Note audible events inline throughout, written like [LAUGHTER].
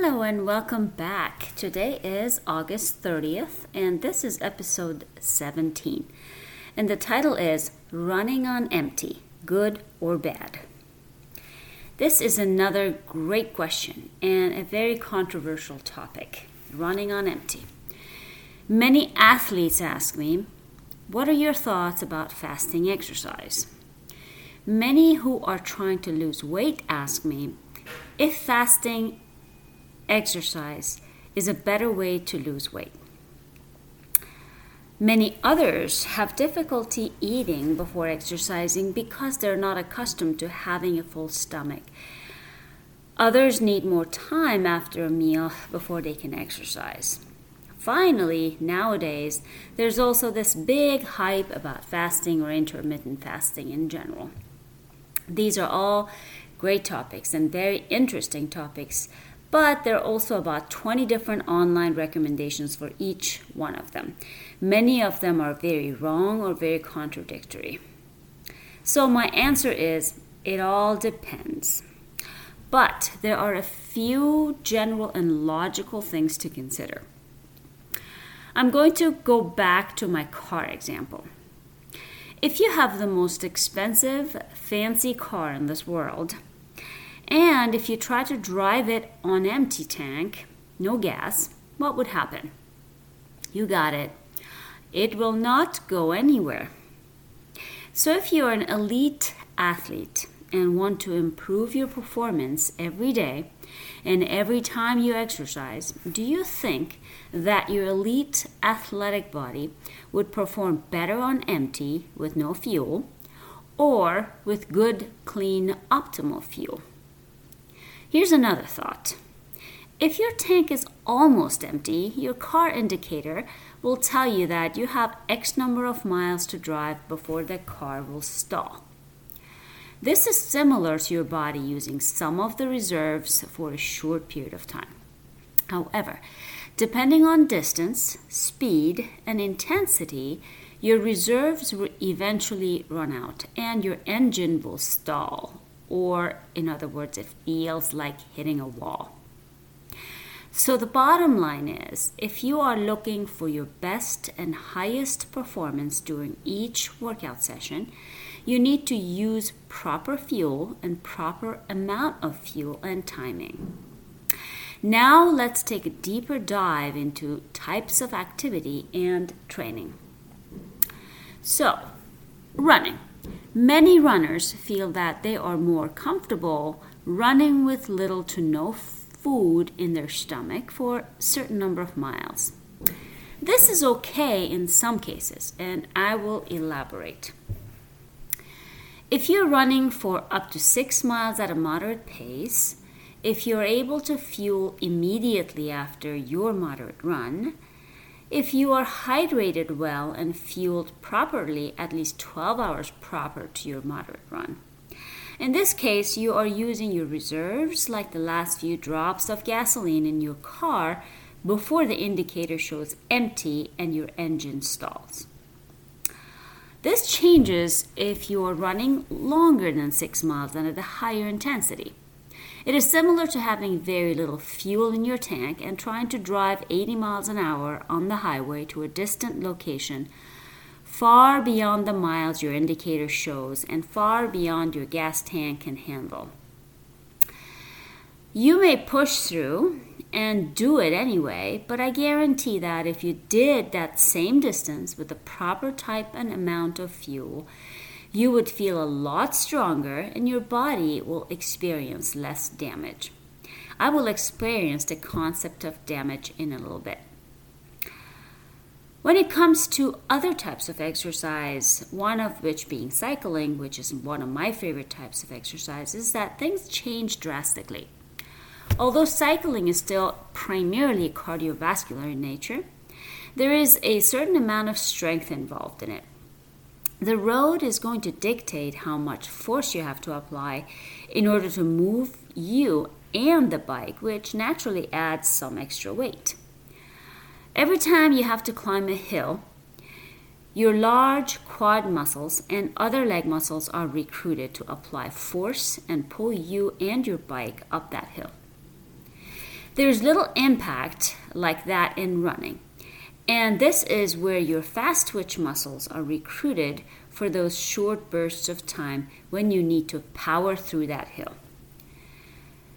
Hello and welcome back. Today is August 30th, and this is episode 17. And the title is Running on Empty Good or Bad? This is another great question and a very controversial topic running on empty. Many athletes ask me, What are your thoughts about fasting exercise? Many who are trying to lose weight ask me if fasting exercise is a better way to lose weight. Many others have difficulty eating before exercising because they're not accustomed to having a full stomach. Others need more time after a meal before they can exercise. Finally, nowadays, there's also this big hype about fasting or intermittent fasting in general. These are all great topics and very interesting topics but there are also about 20 different online recommendations for each one of them. Many of them are very wrong or very contradictory. So, my answer is it all depends. But there are a few general and logical things to consider. I'm going to go back to my car example. If you have the most expensive, fancy car in this world, and if you try to drive it on empty tank, no gas, what would happen? You got it. It will not go anywhere. So if you're an elite athlete and want to improve your performance every day and every time you exercise, do you think that your elite athletic body would perform better on empty with no fuel or with good, clean, optimal fuel? Here's another thought. If your tank is almost empty, your car indicator will tell you that you have X number of miles to drive before the car will stall. This is similar to your body using some of the reserves for a short period of time. However, depending on distance, speed, and intensity, your reserves will eventually run out and your engine will stall or in other words, it feels like hitting a wall. So, the bottom line is if you are looking for your best and highest performance during each workout session, you need to use proper fuel and proper amount of fuel and timing. Now, let's take a deeper dive into types of activity and training. So, running. Many runners feel that they are more comfortable running with little to no food in their stomach for a certain number of miles. This is okay in some cases, and I will elaborate. If you're running for up to six miles at a moderate pace, if you're able to fuel immediately after your moderate run, if you are hydrated well and fueled properly at least 12 hours proper to your moderate run. In this case, you are using your reserves like the last few drops of gasoline in your car before the indicator shows empty and your engine stalls. This changes if you are running longer than 6 miles and at a higher intensity. It is similar to having very little fuel in your tank and trying to drive 80 miles an hour on the highway to a distant location far beyond the miles your indicator shows and far beyond your gas tank can handle. You may push through and do it anyway, but I guarantee that if you did that same distance with the proper type and amount of fuel, you would feel a lot stronger and your body will experience less damage. I will experience the concept of damage in a little bit. When it comes to other types of exercise, one of which being cycling, which is one of my favorite types of exercise, is that things change drastically. Although cycling is still primarily cardiovascular in nature, there is a certain amount of strength involved in it. The road is going to dictate how much force you have to apply in order to move you and the bike, which naturally adds some extra weight. Every time you have to climb a hill, your large quad muscles and other leg muscles are recruited to apply force and pull you and your bike up that hill. There's little impact like that in running. And this is where your fast twitch muscles are recruited for those short bursts of time when you need to power through that hill.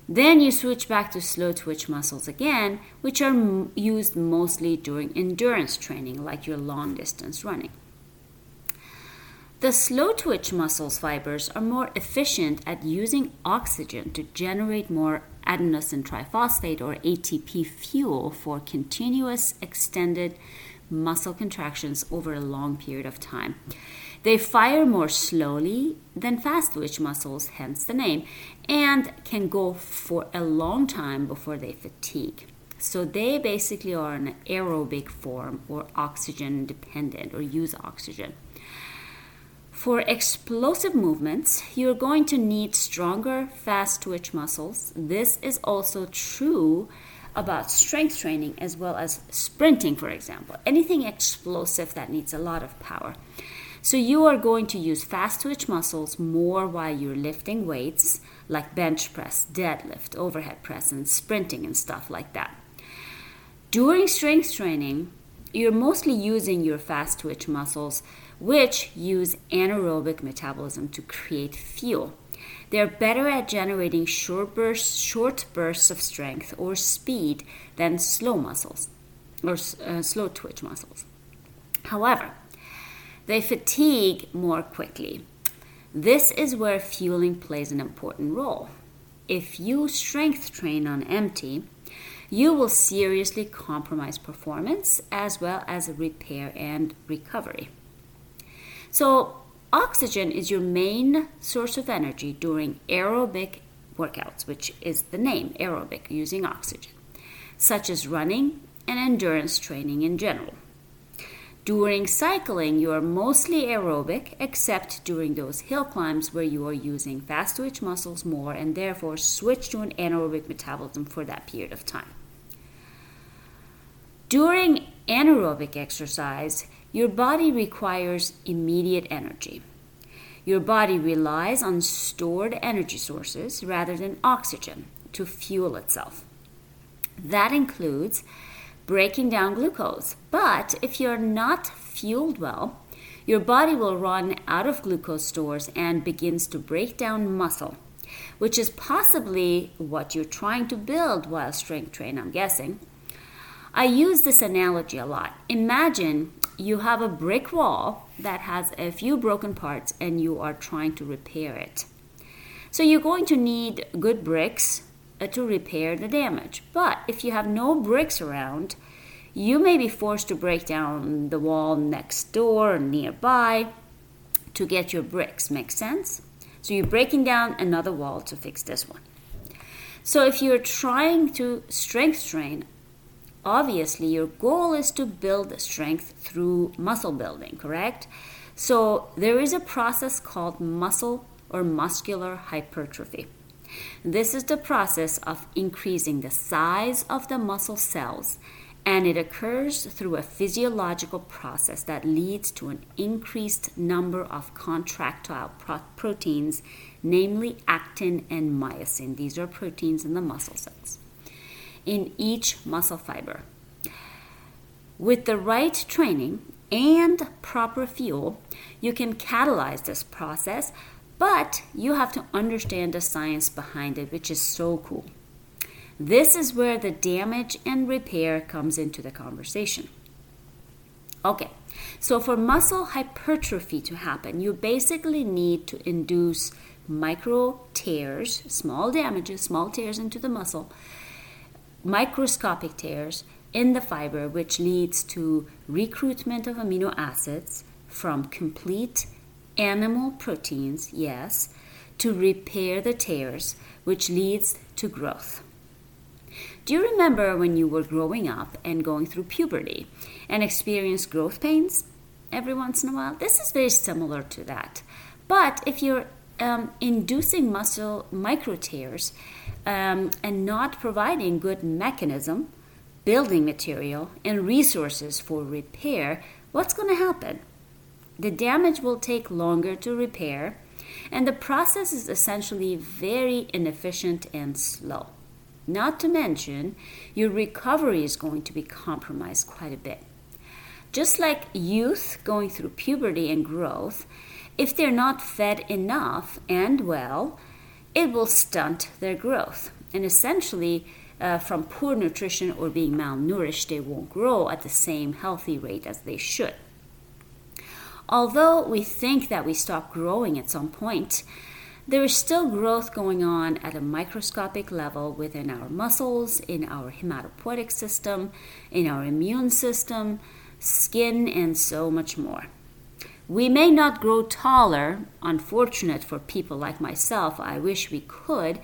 Then you switch back to slow twitch muscles again, which are m- used mostly during endurance training, like your long distance running. The slow twitch muscles fibers are more efficient at using oxygen to generate more adenosine triphosphate or ATP fuel for continuous extended muscle contractions over a long period of time. They fire more slowly than fast twitch muscles, hence the name, and can go for a long time before they fatigue. So they basically are an aerobic form or oxygen dependent or use oxygen. For explosive movements, you're going to need stronger, fast twitch muscles. This is also true about strength training as well as sprinting, for example. Anything explosive that needs a lot of power. So you are going to use fast twitch muscles more while you're lifting weights like bench press, deadlift, overhead press, and sprinting and stuff like that. During strength training, you're mostly using your fast twitch muscles, which use anaerobic metabolism to create fuel. They're better at generating short bursts, short bursts of strength or speed than slow muscles or uh, slow twitch muscles. However, they fatigue more quickly. This is where fueling plays an important role. If you strength train on empty, you will seriously compromise performance as well as repair and recovery. So, oxygen is your main source of energy during aerobic workouts, which is the name aerobic, using oxygen, such as running and endurance training in general. During cycling, you are mostly aerobic, except during those hill climbs where you are using fast twitch muscles more and therefore switch to an anaerobic metabolism for that period of time. During anaerobic exercise, your body requires immediate energy. Your body relies on stored energy sources rather than oxygen to fuel itself. That includes breaking down glucose. But if you're not fueled well, your body will run out of glucose stores and begins to break down muscle, which is possibly what you're trying to build while strength train, I'm guessing. I use this analogy a lot. Imagine you have a brick wall that has a few broken parts and you are trying to repair it. So you're going to need good bricks uh, to repair the damage. But if you have no bricks around, you may be forced to break down the wall next door or nearby to get your bricks. Make sense? So you're breaking down another wall to fix this one. So if you're trying to strength train, obviously your goal is to build strength through muscle building, correct? So there is a process called muscle or muscular hypertrophy. This is the process of increasing the size of the muscle cells, and it occurs through a physiological process that leads to an increased number of contractile pro- proteins, namely actin and myosin. These are proteins in the muscle cells in each muscle fiber. With the right training and proper fuel, you can catalyze this process but you have to understand the science behind it, which is so cool. This is where the damage and repair comes into the conversation. Okay, so for muscle hypertrophy to happen, you basically need to induce micro tears, small damages, small tears into the muscle, microscopic tears in the fiber, which leads to recruitment of amino acids from complete animal proteins, yes, to repair the tears, which leads to growth. Do you remember when you were growing up and going through puberty and experienced growth pains every once in a while? This is very similar to that. But if you're um, inducing muscle micro tears um, and not providing good mechanism, building material, and resources for repair, what's going to happen? The damage will take longer to repair, and the process is essentially very inefficient and slow. Not to mention, your recovery is going to be compromised quite a bit. Just like youth going through puberty and growth, if they're not fed enough and well, it will stunt their growth. And essentially, uh, from poor nutrition or being malnourished, they won't grow at the same healthy rate as they should. Although we think that we stop growing at some point, there is still growth going on at a microscopic level within our muscles, in our hematopoietic system, in our immune system, skin, and so much more. We may not grow taller, unfortunate for people like myself, I wish we could,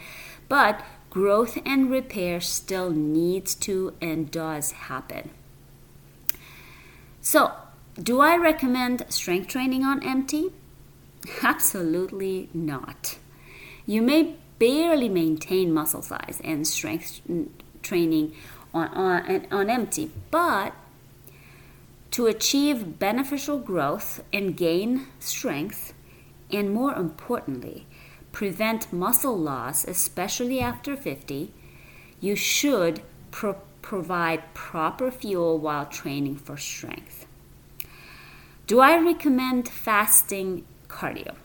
but growth and repair still needs to and does happen. So, do I recommend strength training on empty? [LAUGHS] Absolutely not. You may barely maintain muscle size and strength training on, on, on empty, but to achieve beneficial growth and gain strength, and more importantly, prevent muscle loss, especially after 50, you should pro- provide proper fuel while training for strength. Do I recommend fasting cardio?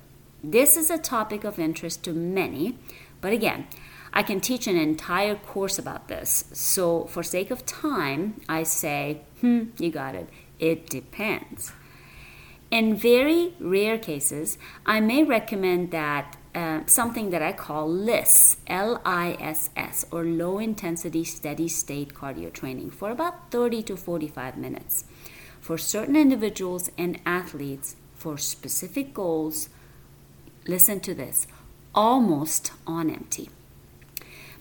This is a topic of interest to many, but again, I can teach an entire course about this. So, for sake of time, I say, hmm, you got it. It depends. In very rare cases, I may recommend that uh, something that I call LISS, L I S S, or low intensity steady state cardio training for about 30 to 45 minutes for certain individuals and athletes for specific goals. Listen to this almost on empty.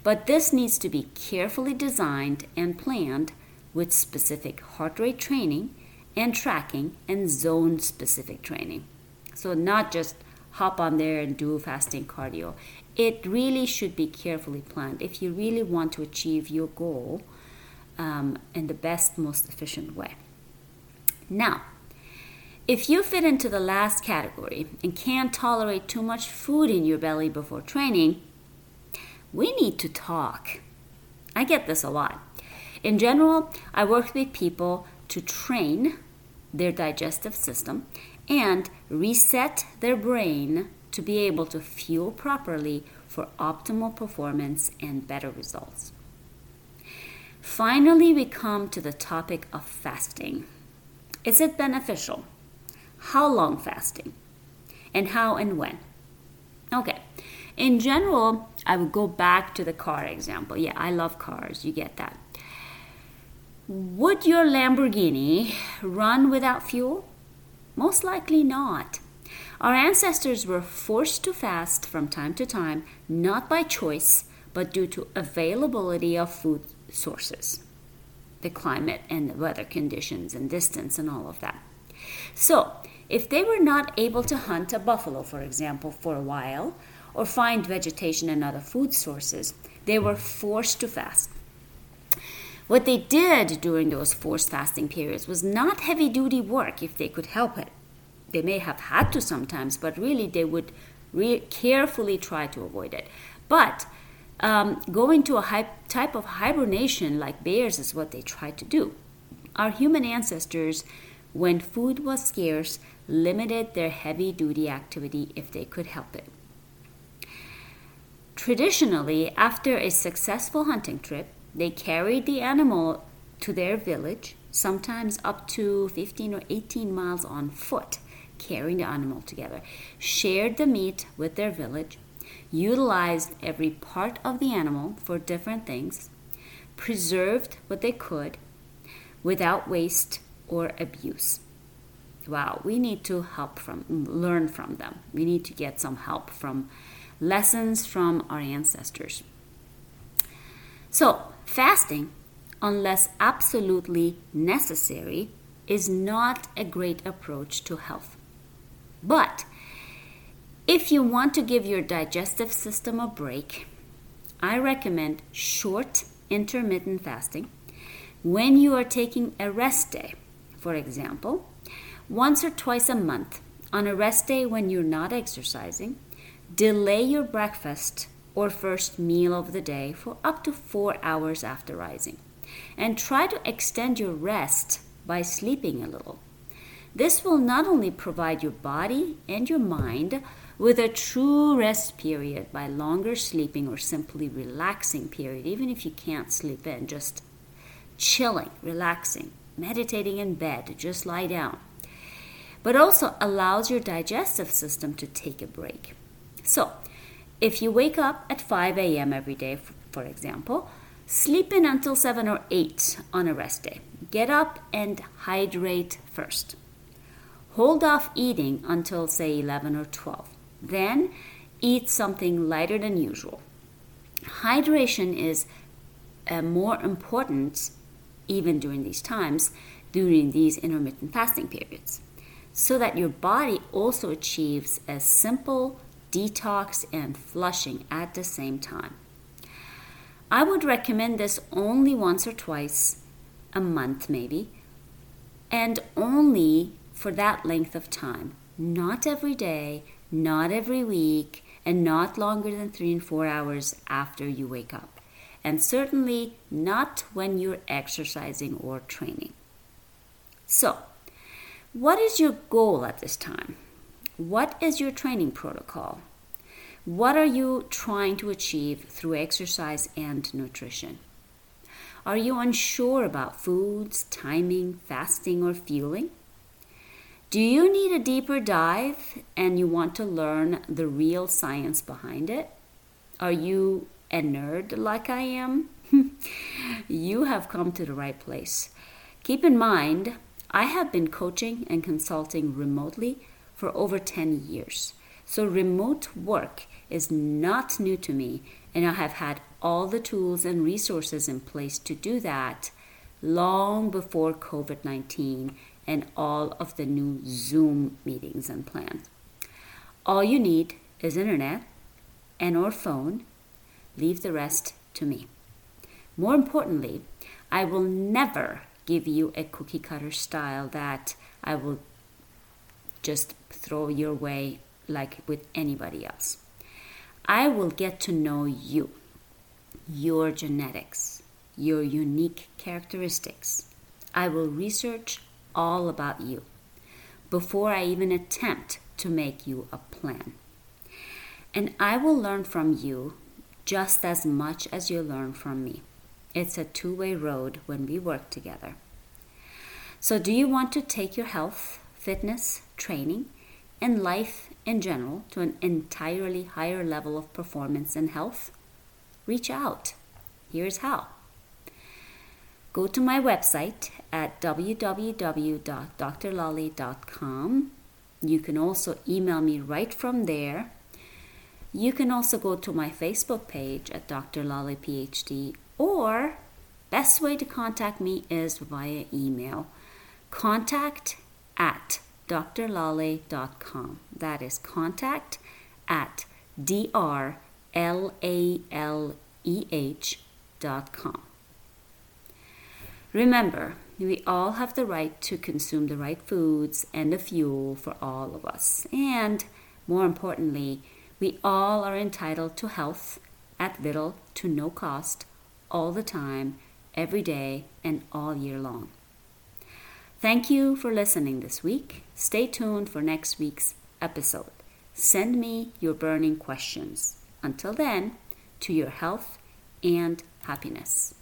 But this needs to be carefully designed and planned with specific heart rate training and tracking and zone specific training. So, not just hop on there and do fasting cardio. It really should be carefully planned if you really want to achieve your goal um, in the best, most efficient way. Now, if you fit into the last category and can't tolerate too much food in your belly before training, we need to talk. I get this a lot. In general, I work with people to train their digestive system and reset their brain to be able to fuel properly for optimal performance and better results. Finally, we come to the topic of fasting. Is it beneficial? How long fasting? And how and when? Okay, in general, I would go back to the car example. Yeah, I love cars, you get that. Would your Lamborghini run without fuel? Most likely not. Our ancestors were forced to fast from time to time, not by choice, but due to availability of food sources, the climate and the weather conditions and distance and all of that. So, if they were not able to hunt a buffalo, for example, for a while, or find vegetation and other food sources, they were forced to fast. What they did during those forced fasting periods was not heavy duty work if they could help it. They may have had to sometimes, but really they would re- carefully try to avoid it. But um, going to a type of hibernation like bears is what they tried to do. Our human ancestors, when food was scarce, limited their heavy duty activity if they could help it. Traditionally, after a successful hunting trip, they carried the animal to their village, sometimes up to 15 or 18 miles on foot, carrying the animal together, shared the meat with their village, utilized every part of the animal for different things, preserved what they could without waste or abuse. Wow, we need to help from learn from them. We need to get some help from lessons from our ancestors. So, fasting, unless absolutely necessary, is not a great approach to health. But if you want to give your digestive system a break, I recommend short intermittent fasting when you are taking a rest day. For example, once or twice a month on a rest day when you're not exercising, delay your breakfast or first meal of the day for up to four hours after rising. And try to extend your rest by sleeping a little. This will not only provide your body and your mind with a true rest period by longer sleeping or simply relaxing period, even if you can't sleep in, just chilling, relaxing, meditating in bed, just lie down, but also allows your digestive system to take a break. So, if you wake up at 5 a.m. every day, for example, sleep in until 7 or 8 on a rest day. Get up and hydrate first. Hold off eating until, say, 11 or 12. Then eat something lighter than usual. Hydration is uh, more important even during these times, during these intermittent fasting periods, so that your body also achieves a simple detox and flushing at the same time. I would recommend this only once or twice a month, maybe, and only for that length of time, not every day, not every week, and not longer than three and four hours after you wake up. And certainly not when you're exercising or training. So, what is your goal at this time? What is your training protocol? What are you trying to achieve through exercise and nutrition? Are you unsure about foods, timing, fasting, or fueling? Do you need a deeper dive and you want to learn the real science behind it? Are you a nerd like I am? [LAUGHS] you have come to the right place. Keep in mind, I have been coaching and consulting remotely for over 10 years. So, remote work is not new to me, and I have had all the tools and resources in place to do that long before COVID 19 and all of the new Zoom meetings and plans. All you need is internet and or phone. Leave the rest to me. More importantly, I will never give you a cookie cutter style that I will just throw your way like with anybody else. I will get to know you, your genetics, your unique characteristics. I will research all about you before I even attempt to make you a plan. And I will learn from you just as much as you learn from me. It's a two way road when we work together. So, do you want to take your health, fitness, training, and life in general to an entirely higher level of performance and health? Reach out. Here's how. Go to my website at www.drlaleh.com. You can also email me right from there. You can also go to my Facebook page at Dr. Laleh PhD, or best way to contact me is via email. Contact at drlaleh.com. That is contact at drlaleh.com. Remember, we all have the right to consume the right foods and the fuel for all of us. And more importantly, we all are entitled to health at little to no cost, all the time, every day, and all year long. Thank you for listening this week. Stay tuned for next week's episode. Send me your burning questions. Until then, to your health and happiness.